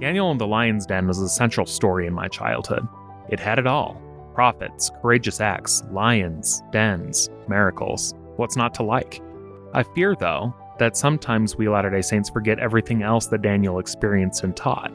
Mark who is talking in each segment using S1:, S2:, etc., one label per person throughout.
S1: Daniel and the Lion's Den was a central story in my childhood. It had it all prophets, courageous acts, lions, dens, miracles. What's not to like? I fear, though, that sometimes we Latter day Saints forget everything else that Daniel experienced and taught,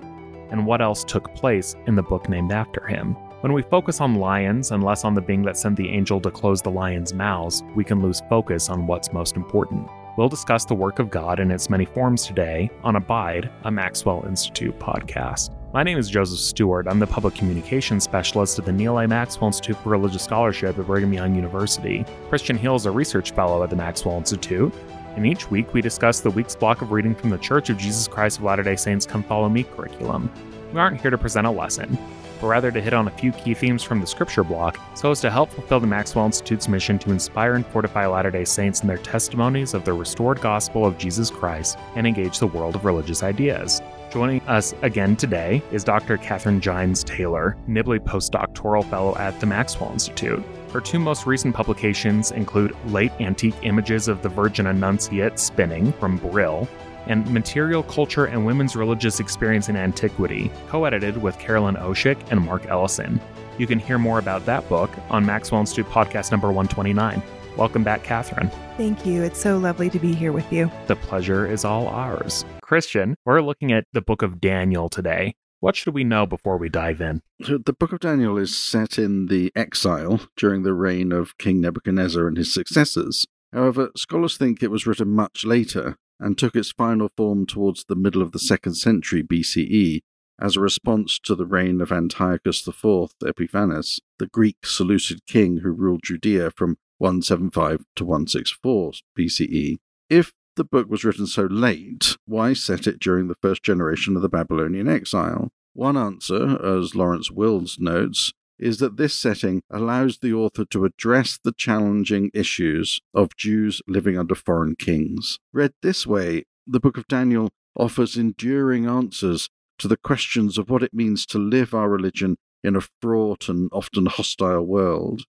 S1: and what else took place in the book named after him. When we focus on lions and less on the being that sent the angel to close the lions' mouths, we can lose focus on what's most important. We'll discuss the work of God in its many forms today on Abide, a Maxwell Institute podcast. My name is Joseph Stewart. I'm the public communications specialist at the Neil A. Maxwell Institute for Religious Scholarship at Brigham Young University. Kristian Heal is a research fellow at the Maxwell Institute. And each week we discuss the week's block of reading from the Church of Jesus Christ of Latter day Saints Come Follow Me curriculum. We aren't here to present a lesson but rather to hit on a few key themes from the scripture block so as to help fulfill the Maxwell Institute's mission to inspire and fortify Latter day Saints in their testimonies of the restored gospel of Jesus Christ and engage the world of religious ideas. Joining us again today is Dr. Kathryn Gines Taylor, Nibley postdoctoral fellow at the Maxwell Institute. Her two most recent publications include Late Antique Images of the Virgin Annunciate Spinning from Brill and Material Culture and Women's Religious Experience in Antiquity, co edited with Carolyn Osiek and Mark Ellison. You can hear more about that book on Maxwell Institute podcast number 129. Welcome back, Catherine.
S2: Thank you. It's so lovely to be here with you.
S1: The pleasure is all ours. Kristian, we're looking at the book of Daniel today. What should we know before we dive in?
S3: So the book of Daniel is set in the exile during the reign of King Nebuchadnezzar and his successors. However, scholars think it was written much later and took its final form towards the middle of the second century BCE as a response to the reign of Antiochus IV Epiphanes, the Greek Seleucid king who ruled Judea from 175 to 164 BCE. If the book was written so late, why set it during the first generation of the Babylonian exile? One answer, as Lawrence Wills notes, is that this setting allows the author to address the challenging issues of Jews living under foreign kings. Read this way, the book of Daniel offers enduring answers to the questions of what it means to live our religion in a fraught and often hostile world,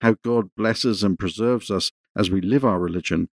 S3: how God blesses and preserves us as we live our religion,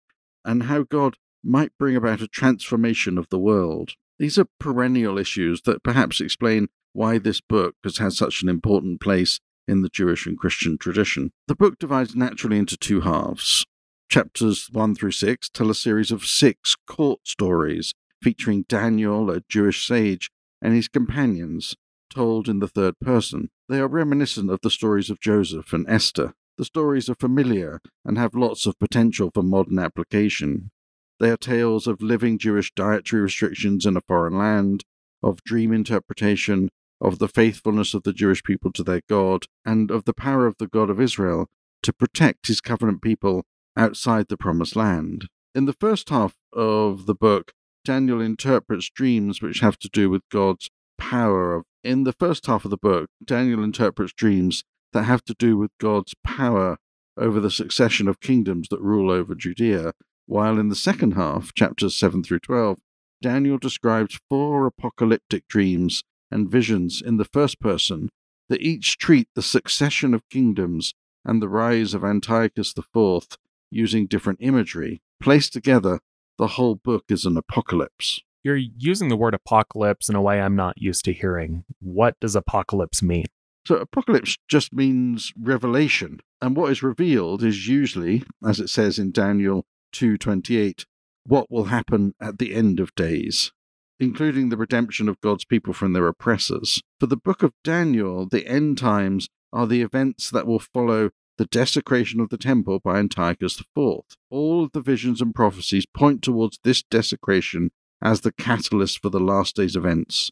S3: and how God might bring about a transformation of the world. These are perennial issues that perhaps explain why this book has had such an important place in the Jewish and Christian tradition. The book divides naturally into two halves. Chapters 1 through 6 tell a series of six court stories featuring Daniel, a Jewish sage, and his companions, told in the third person. They are reminiscent of the stories of Joseph and Esther. The stories are familiar and have lots of potential for modern application. They are tales of living Jewish dietary restrictions in a foreign land, of dream interpretation, of the faithfulness of the Jewish people to their God, and of the power of the God of Israel to protect his covenant people outside the promised land. In the first half of the book, Daniel interprets dreams which have to do with God's power. In the first half of the book, Daniel interprets dreams that have to do with God's power over the succession of kingdoms that rule over Judea, while in the second half, chapters 7 through 12, Daniel describes four apocalyptic dreams and visions in the first person that each treat the succession of kingdoms and the rise of Antiochus IV using different imagery. Placed together, the whole book is an apocalypse.
S1: You're using the word apocalypse in a way I'm not used to hearing. What does apocalypse mean?
S3: So, apocalypse just means revelation, and what is revealed is usually, as it says in Daniel 2:28, what will happen at the end of days including the redemption of God's people from their oppressors. For the book of Daniel, the end times are the events that will follow the desecration of the temple by Antiochus IV. All of the visions and prophecies point towards this desecration as the catalyst for the last days events.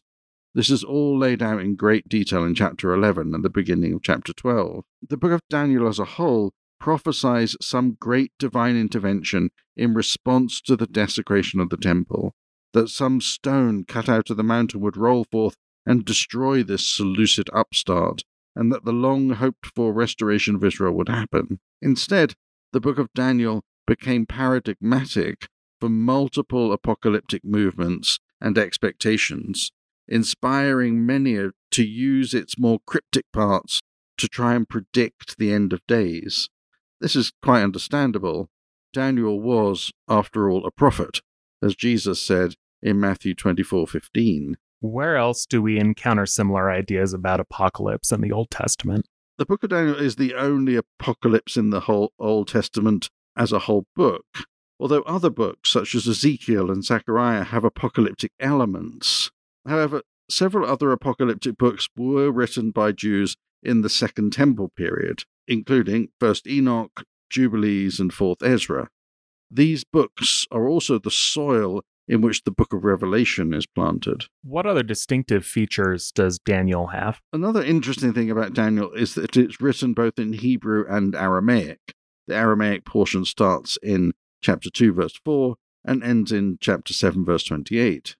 S3: This is all laid out in great detail in chapter 11 and the beginning of chapter 12. The book of Daniel as a whole prophesies some great divine intervention in response to the desecration of the temple that some stone cut out of the mountain would roll forth and destroy this Seleucid upstart, and that the long hoped for restoration of Israel would happen. Instead, the book of Daniel became paradigmatic for multiple apocalyptic movements and expectations, inspiring many to use its more cryptic parts to try and predict the end of days. This is quite understandable. Daniel was, after all, a prophet. As Jesus said, in Matthew 24:15.
S1: Where else do we encounter similar ideas about apocalypse in the Old Testament?
S3: The book of Daniel is the only apocalypse in the whole Old Testament as a whole book, although other books, such as Ezekiel and Zechariah, have apocalyptic elements. However, several other apocalyptic books were written by Jews in the Second Temple period, including 1st Enoch, Jubilees, and 4th Ezra. These books are also the soil in which the book of Revelation is planted.
S1: What other distinctive features does Daniel have?
S3: Another interesting thing about Daniel is that it's written both in Hebrew and Aramaic. The Aramaic portion starts in chapter 2, verse 4, and ends in chapter 7, verse 28.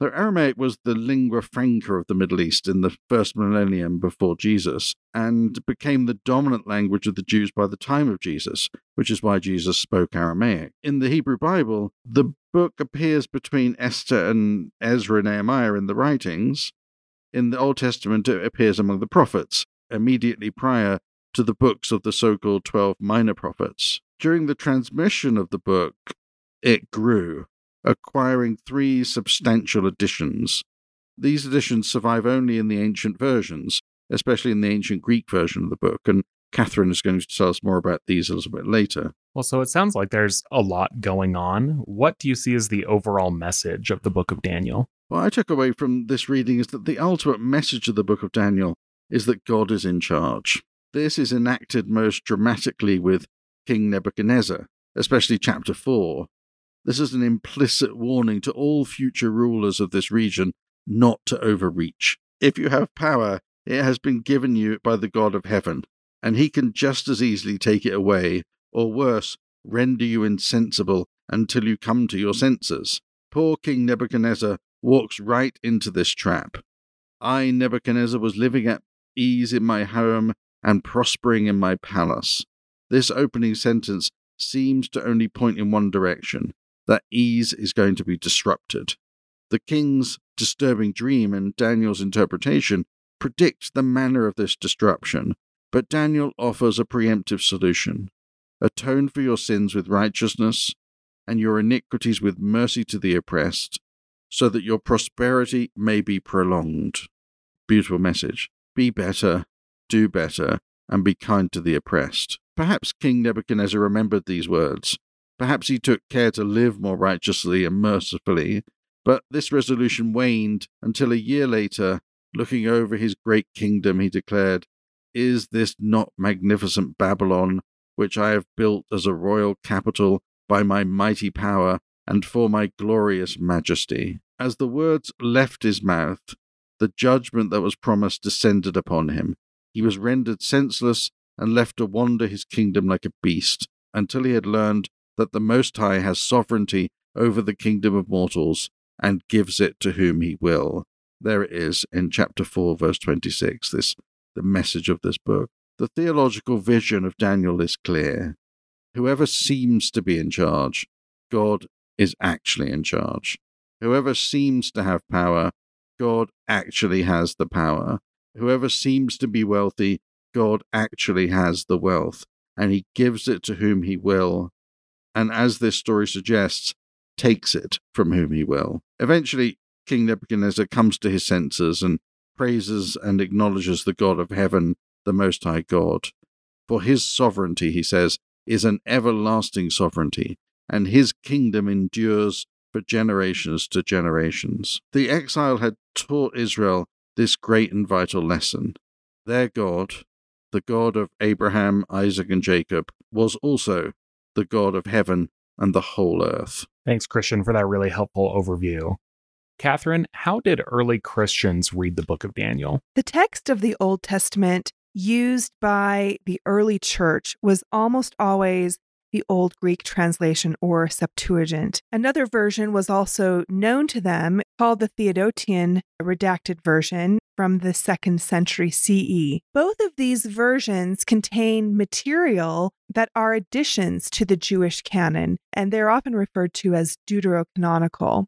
S3: So Aramaic was the lingua franca of the Middle East in the first millennium before Jesus and became the dominant language of the Jews by the time of Jesus, which is why Jesus spoke Aramaic. In the Hebrew Bible, the book appears between Esther and Ezra and Nehemiah in the writings. In the Old Testament, it appears among the prophets, immediately prior to the books of the so called 12 minor prophets. During the transmission of the book, it grew acquiring three substantial additions. These additions survive only in the ancient versions, especially in the ancient Greek version of the book, and Catherine is going to tell us more about these a little bit later.
S1: Well, so it sounds like there's a lot going on. What do you see as the overall message of the book of Daniel?
S3: What I took away from this reading is that the ultimate message of the book of Daniel is that God is in charge. This is enacted most dramatically with King Nebuchadnezzar, especially chapter 4, this is an implicit warning to all future rulers of this region not to overreach. If you have power, it has been given you by the God of heaven, and he can just as easily take it away, or worse, render you insensible until you come to your senses. Poor King Nebuchadnezzar walks right into this trap. I, Nebuchadnezzar, was living at ease in my home and prospering in my palace. This opening sentence seems to only point in one direction that ease is going to be disrupted. The king's disturbing dream and Daniel's interpretation predict the manner of this disruption, but Daniel offers a preemptive solution atone for your sins with righteousness and your iniquities with mercy to the oppressed, so that your prosperity may be prolonged. Beautiful message. Be better, do better, and be kind to the oppressed. Perhaps King Nebuchadnezzar remembered these words Perhaps he took care to live more righteously and mercifully, but this resolution waned until a year later, looking over his great kingdom, he declared, Is this not magnificent Babylon, which I have built as a royal capital by my mighty power and for my glorious majesty? As the words left his mouth, the judgment that was promised descended upon him. He was rendered senseless and left to wander his kingdom like a beast until he had learned that the Most High has sovereignty over the kingdom of mortals and gives it to whom he will. There it is in chapter 4, verse 26, this the message of this book. The theological vision of Daniel is clear. Whoever seems to be in charge, God is actually in charge. Whoever seems to have power, God actually has the power. Whoever seems to be wealthy, God actually has the wealth, and he gives it to whom he will, and as this story suggests, takes it from whom he will. Eventually, King Nebuchadnezzar comes to his senses and praises and acknowledges the God of heaven, the Most High God. For his sovereignty, he says, is an everlasting sovereignty, and his kingdom endures for generations to generations. The exile had taught Israel this great and vital lesson. Their God, the God of Abraham, Isaac, and Jacob, was also the God of heaven and the whole earth.
S1: Thanks, Kristian, for that really helpful overview. Catherine, how did early Christians read the book of Daniel?
S2: The text of the Old Testament used by the early church was almost always the Old Greek translation or Septuagint. Another version was also known to them called the Theodotion redacted version from the second century CE. Both of these versions contain material that are additions to the Jewish canon, and they're often referred to as deuterocanonical.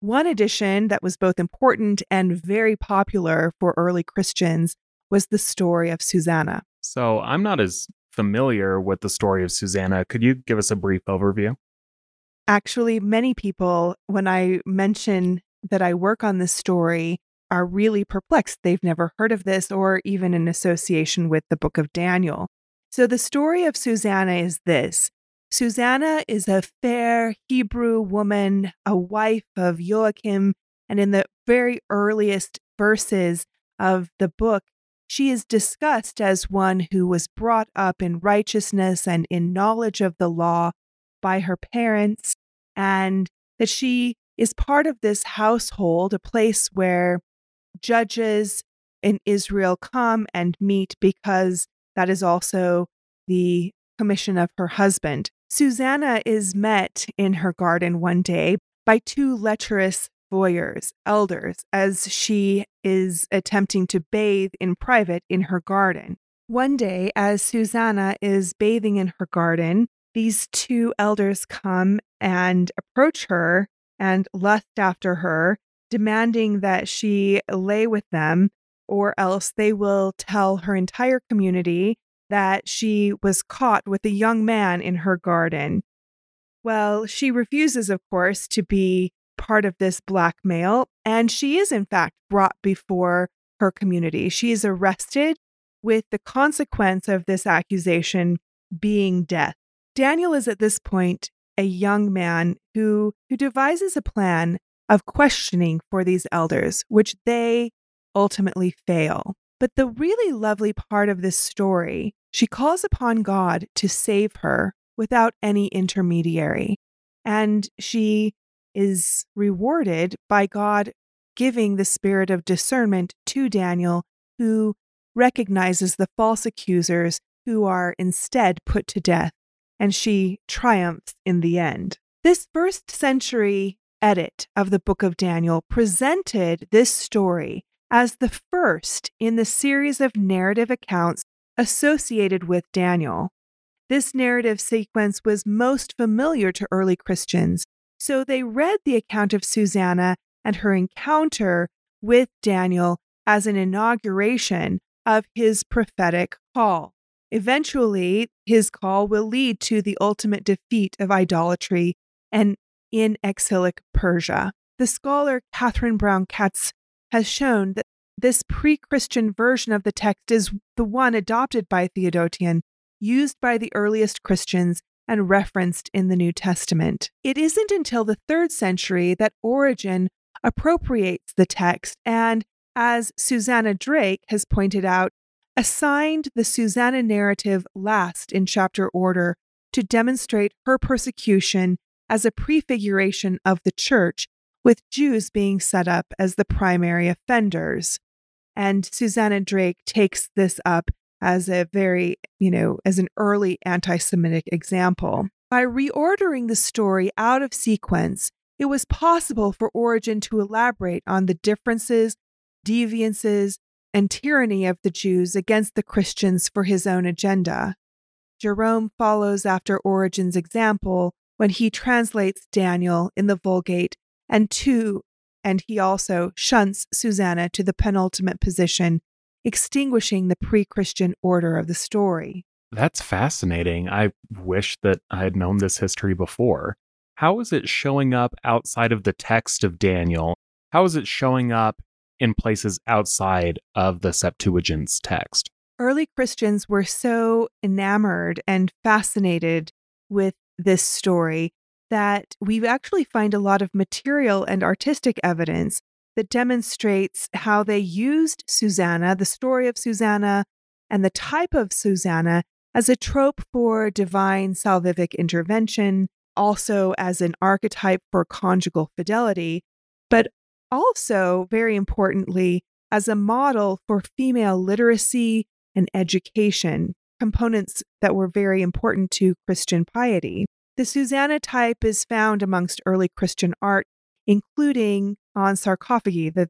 S2: One addition that was both important and very popular for early Christians was the story of Susanna.
S1: So I'm not as familiar with the story of Susanna. Could you give us a brief overview?
S2: Actually, many people, when I mention that I work on this story, are really perplexed. They've never heard of this or even in association with the book of Daniel. So the story of Susanna is this Susanna is a fair Hebrew woman, a wife of Joachim, and in the very earliest verses of the book, she is discussed as one who was brought up in righteousness and in knowledge of the law by her parents, and that she is part of this household, a place where judges in Israel come and meet because that is also the commission of her husband. Susanna is met in her garden one day by two lecherous voyeurs, elders, as she is attempting to bathe in private in her garden. One day, as Susanna is bathing in her garden, these two elders come and approach her and lust after her, demanding that she lay with them, or else they will tell her entire community that she was caught with a young man in her garden. Well, she refuses, of course, to be part of this blackmail, and she is, in fact, brought before her community. She is arrested with the consequence of this accusation being death. Daniel is at this point a young man who, who devises a plan of questioning for these elders, which they ultimately fail. But the really lovely part of this story, she calls upon God to save her without any intermediary. And she is rewarded by God giving the spirit of discernment to Daniel, who recognizes the false accusers who are instead put to death, and she triumphs in the end. This first century edit of the book of Daniel presented this story as the first in the series of narrative accounts associated with Daniel. This narrative sequence was most familiar to early Christians, so they read the account of Susanna and her encounter with Daniel as an inauguration of his prophetic call. Eventually, his call will lead to the ultimate defeat of idolatry and in exilic Persia. The scholar Catherine Brown Tkacz has shown that this pre Christian version of the text is the one adopted by Theodotion, used by the earliest Christians, and referenced in the New Testament. It isn't until the third century that Origen appropriates the text and, as Susanna Drake has pointed out, assigned the Susanna narrative last in chapter order to demonstrate her persecution as a prefiguration of the church with Jews being set up as the primary offenders. And Susanna Drake takes this up as a very, you know, as an early anti Semitic example. By reordering the story out of sequence, it was possible for Origen to elaborate on the differences, deviances, and tyranny of the Jews against the Christians for his own agenda. Jerome follows after Origen's example when he translates Daniel in the Vulgate and two, and he also shunts Susanna to the penultimate position, extinguishing the pre Christian order of the story.
S1: That's fascinating. I wish that I had known this history before. How is it showing up outside of the text of Daniel? How is it showing up in places outside of the Septuagint's text?
S2: Early Christians were so enamored and fascinated with this story that we actually find a lot of material and artistic evidence that demonstrates how they used Susanna, the story of Susanna, and the type of Susanna as a trope for divine salvific intervention, also as an archetype for conjugal fidelity, but also, very importantly, as a model for female literacy and education, components that were very important to Christian piety. The Susanna type is found amongst early Christian art, including on sarcophagi, the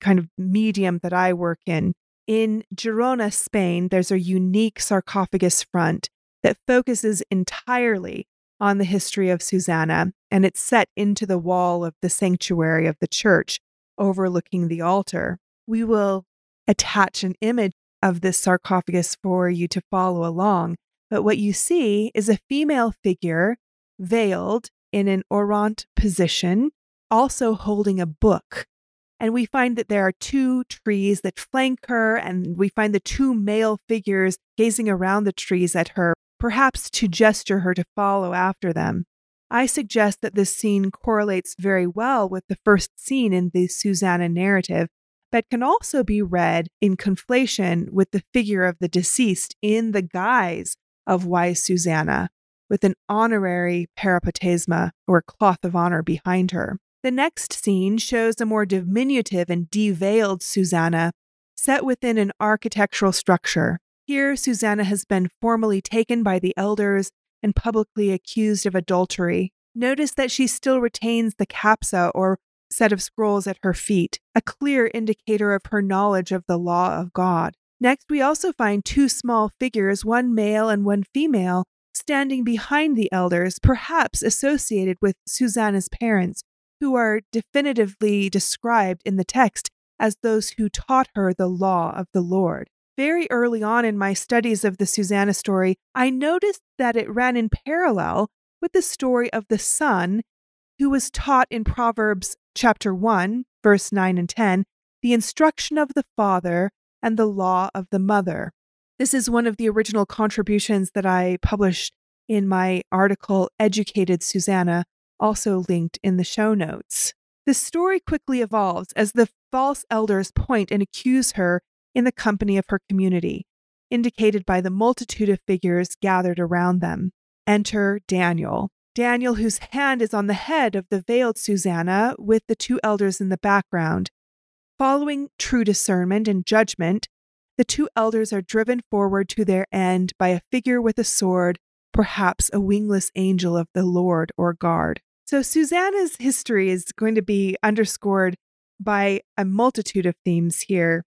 S2: kind of medium that I work in. In Girona, Spain, there's a unique sarcophagus front that focuses entirely on the history of Susanna, and it's set into the wall of the sanctuary of the church, overlooking the altar. We will attach an image of this sarcophagus for you to follow along, but what you see is a female figure veiled in an orant position, also holding a book. And we find that there are two trees that flank her, and we find the two male figures gazing around the trees at her, perhaps to gesture her to follow after them. I suggest that this scene correlates very well with the first scene in the Susanna narrative, but can also be read in conflation with the figure of the deceased in the guise of wise Susanna, with an honorary parapetasma or cloth of honor behind her. The next scene shows a more diminutive and deveiled Susanna set within an architectural structure. Here, Susanna has been formally taken by the elders and publicly accused of adultery. Notice that she still retains the capsa or set of scrolls at her feet, a clear indicator of her knowledge of the law of God. Next, we also find two small figures, one male and one female, standing behind the elders, perhaps associated with Susanna's parents, who are definitively described in the text as those who taught her the law of the Lord. Very early on in my studies of the Susanna story, I noticed that it ran in parallel with the story of the son who was taught in Proverbs chapter 1, verse 9 and 10, the instruction of the father and the law of the mother. This is one of the original contributions that I published in my article, Educated Susanna, also linked in the show notes. The story quickly evolves as the false elders point and accuse her in the company of her community, indicated by the multitude of figures gathered around them. Enter Daniel. Daniel, whose hand is on the head of the veiled Susanna, with the two elders in the background. Following true discernment and judgment, the two elders are driven forward to their end by a figure with a sword, perhaps a wingless angel of the Lord or guard. So Susanna's history is going to be underscored by a multitude of themes here,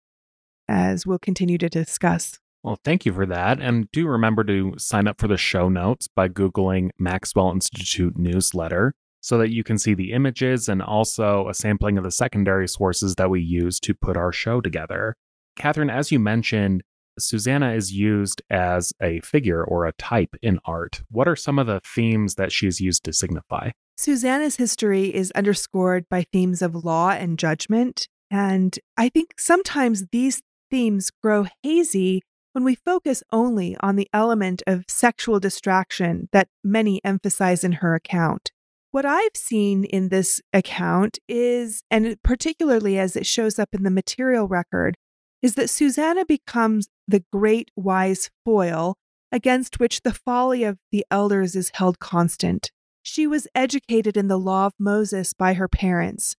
S2: as we'll continue to discuss.
S1: Well, thank you for that. And do remember to sign up for the show notes by Googling Maxwell Institute newsletter so that you can see the images and also a sampling of the secondary sources that we use to put our show together. Catherine, as you mentioned, Susanna is used as a figure or a type in art. What are some of the themes that she's used to signify?
S2: Susanna's history is underscored by themes of law and judgment. And I think sometimes these themes grow hazy when we focus only on the element of sexual distraction that many emphasize in her account. What I've seen in this account is, and particularly as it shows up in the material record, is that Susanna becomes the great wise foil against which the folly of the elders is held constant. She was educated in the law of Moses by her parents.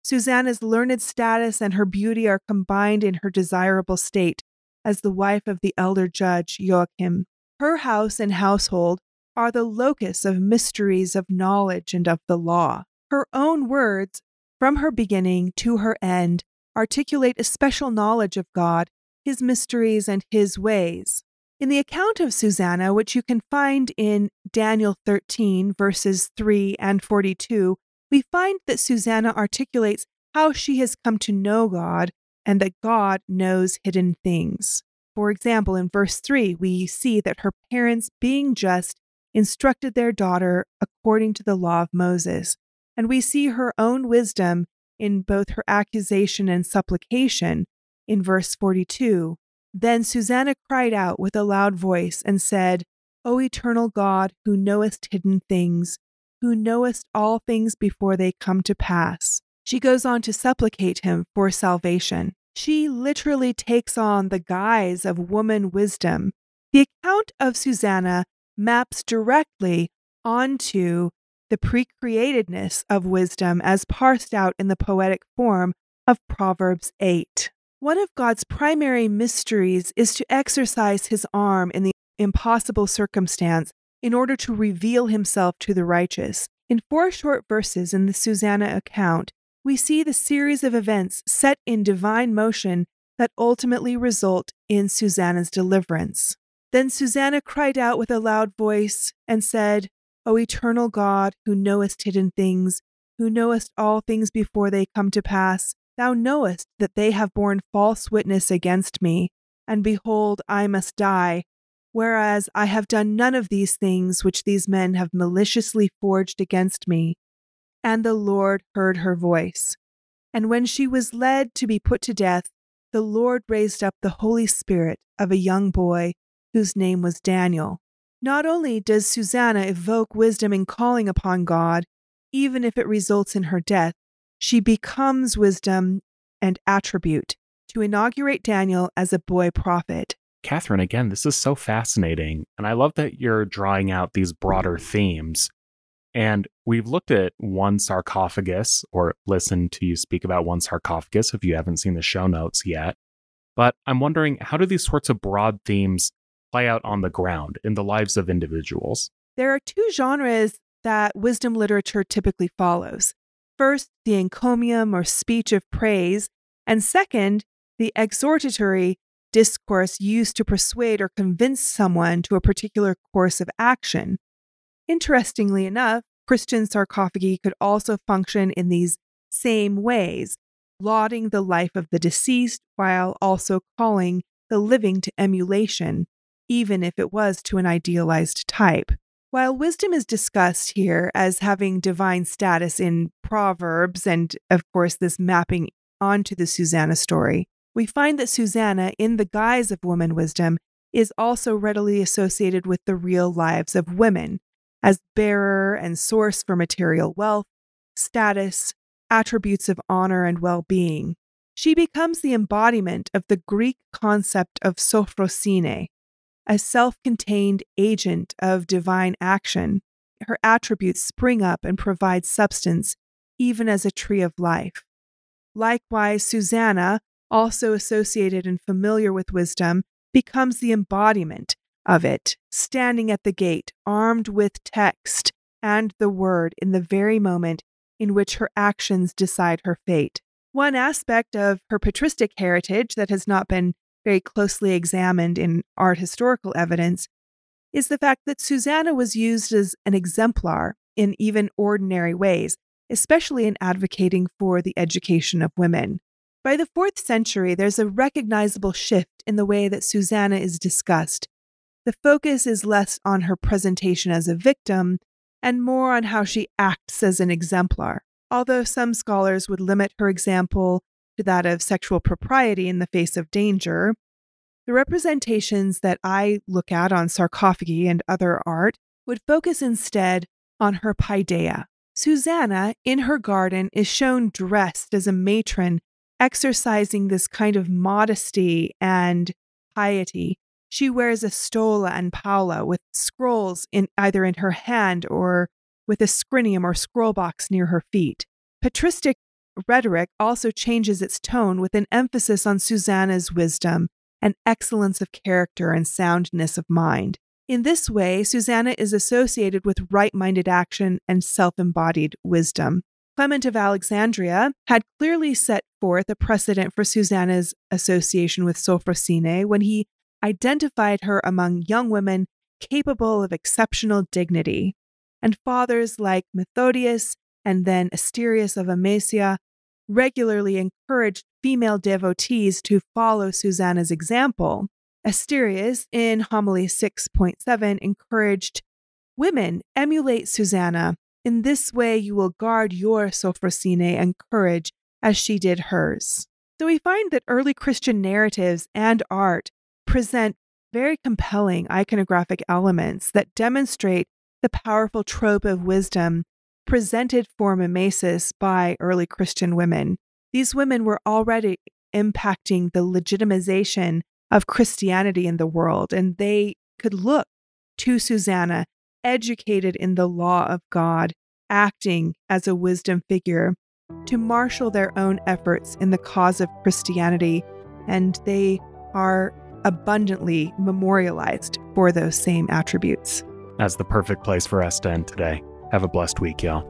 S2: Susanna's learned status and her beauty are combined in her desirable state as the wife of the elder judge Joachim. Her house and household are the locus of mysteries of knowledge and of the law. Her own words, from her beginning to her end, articulate a special knowledge of God, his mysteries, and his ways. In the account of Susanna, which you can find in Daniel 13, verses 3 and 42, we find that Susanna articulates how she has come to know God and that God knows hidden things. For example, in verse 3, we see that her parents, being just, instructed their daughter according to the law of Moses. And we see her own wisdom in both her accusation and supplication in verse 42. Then Susanna cried out with a loud voice and said, O eternal God, who knowest hidden things, who knowest all things before they come to pass. She goes on to supplicate him for salvation. She literally takes on the guise of woman wisdom. The account of Susanna maps directly onto the pre-createdness of wisdom as parsed out in the poetic form of Proverbs 8. One of God's primary mysteries is to exercise his arm in the impossible circumstance in order to reveal himself to the righteous. In four short verses in the Susanna account, we see the series of events set in divine motion that ultimately result in Susanna's deliverance. Then Susanna cried out with a loud voice and said, O eternal God, who knowest hidden things, who knowest all things before they come to pass, thou knowest that they have borne false witness against me, and behold, I must die, whereas I have done none of these things which these men have maliciously forged against me. And the Lord heard her voice. And when she was led to be put to death, the Lord raised up the Holy Spirit of a young boy whose name was Daniel. Not only does Susanna evoke wisdom in calling upon God, even if it results in her death, she becomes wisdom and attribute to inaugurate Daniel as a boy prophet.
S1: Catherine, again, this is so fascinating. And I love that you're drawing out these broader themes. And we've looked at one sarcophagus or listened to you speak about one sarcophagus if you haven't seen the show notes yet. But I'm wondering how do these sorts of broad themes play out on the ground in the lives of individuals?
S2: There are two genres that wisdom literature typically follows. First, the encomium or speech of praise, and second, the exhortatory discourse used to persuade or convince someone to a particular course of action. Interestingly enough, Christian sarcophagi could also function in these same ways, lauding the life of the deceased while also calling the living to emulation, even if it was to an idealized type. While wisdom is discussed here as having divine status in Proverbs, and of course, this mapping onto the Susanna story, we find that Susanna, in the guise of woman wisdom, is also readily associated with the real lives of women as bearer and source for material wealth, status, attributes of honor and well being. She becomes the embodiment of the Greek concept of sophrosyne, a self contained agent of divine action. Her attributes spring up and provide substance, even as a tree of life. Likewise, Susanna, also associated and familiar with wisdom, becomes the embodiment of it, standing at the gate, armed with text and the word in the very moment in which her actions decide her fate. One aspect of her patristic heritage that has not been very closely examined in art historical evidence is the fact that Susanna was used as an exemplar in even ordinary ways, especially in advocating for the education of women. By the fourth century, there's a recognizable shift in the way that Susanna is discussed. The focus is less on her presentation as a victim and more on how she acts as an exemplar. Although some scholars would limit her example to that of sexual propriety in the face of danger, the representations that I look at on sarcophagi and other art would focus instead on her paideia. Susanna, in her garden, is shown dressed as a matron, exercising this kind of modesty and piety. She wears a stola and palla with scrolls in either in her hand or with a scrinium or scroll box near her feet. Patristic rhetoric also changes its tone with an emphasis on Susanna's wisdom and excellence of character and soundness of mind. In this way, Susanna is associated with right minded action and self embodied wisdom. Clement of Alexandria had clearly set forth a precedent for Susanna's association with Sophrosyne when he identified her among young women capable of exceptional dignity. And fathers like Methodius and then Asterius of Amasia regularly encouraged female devotees to follow Susanna's example. Asterius, in homily 6.7, encouraged women emulate Susanna. In this way, you will guard your Sophrosyne and courage as she did hers. So we find that early Christian narratives and art present very compelling iconographic elements that demonstrate the powerful trope of wisdom presented for mimesis by early Christian women. These women were already impacting the legitimization of Christianity in the world, and they could look to Susanna, educated in the law of God, acting as a wisdom figure, to marshal their own efforts in the cause of Christianity, and they are abundantly memorialized for those same attributes.
S1: That's the perfect place for us to end today. Have a blessed week, y'all.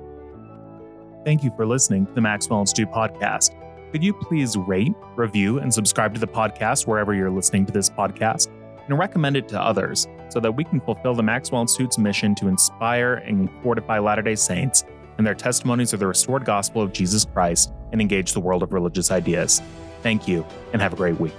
S4: Thank you for listening to the Maxwell and Institute podcast. Could you please rate, review, and subscribe to the podcast wherever you're listening to this podcast, and recommend it to others so that we can fulfill the Maxwell and Institute's mission to inspire and fortify Latter day Saints and their testimonies of the restored gospel of Jesus Christ and engage the world of religious ideas. Thank you, and have a great week.